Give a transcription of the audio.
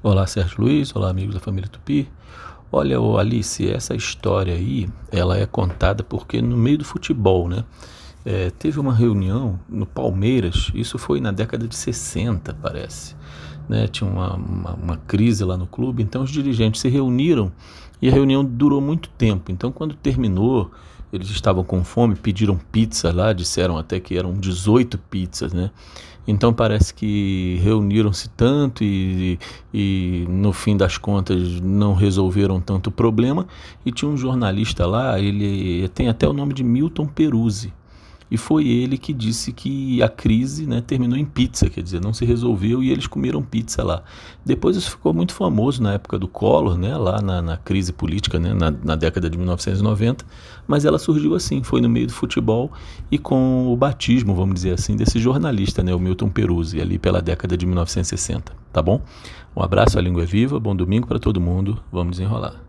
Olá, Sérgio Luiz. Olá, amigos da família Tupi. Olha, Alice, essa história aí, ela é contada porque no meio do futebol, né? É, teve uma reunião no Palmeiras, isso foi na década de 60, parece. Né? Tinha uma, uma, uma crise lá no clube, então os dirigentes se reuniram e a reunião durou muito tempo. Então, quando terminou, eles estavam com fome, pediram pizza lá, disseram até que eram 18 pizzas, né? Então parece que reuniram-se tanto e, e, no fim das contas não resolveram tanto o problema. E tinha um jornalista lá, ele tem até o nome de Milton Peruzzi e foi ele que disse que a crise né, terminou em pizza, quer dizer, não se resolveu e eles comeram pizza lá. Depois isso ficou muito famoso na época do Collor, né, lá na, na crise política, né, na, na, década de 1990, mas ela surgiu assim, foi no meio do futebol e com o batismo, vamos dizer assim, desse jornalista, né, o Milton Peruzzi, ali pela década de 1960, tá bom? Um abraço, a língua é viva, bom domingo para todo mundo, vamos desenrolar.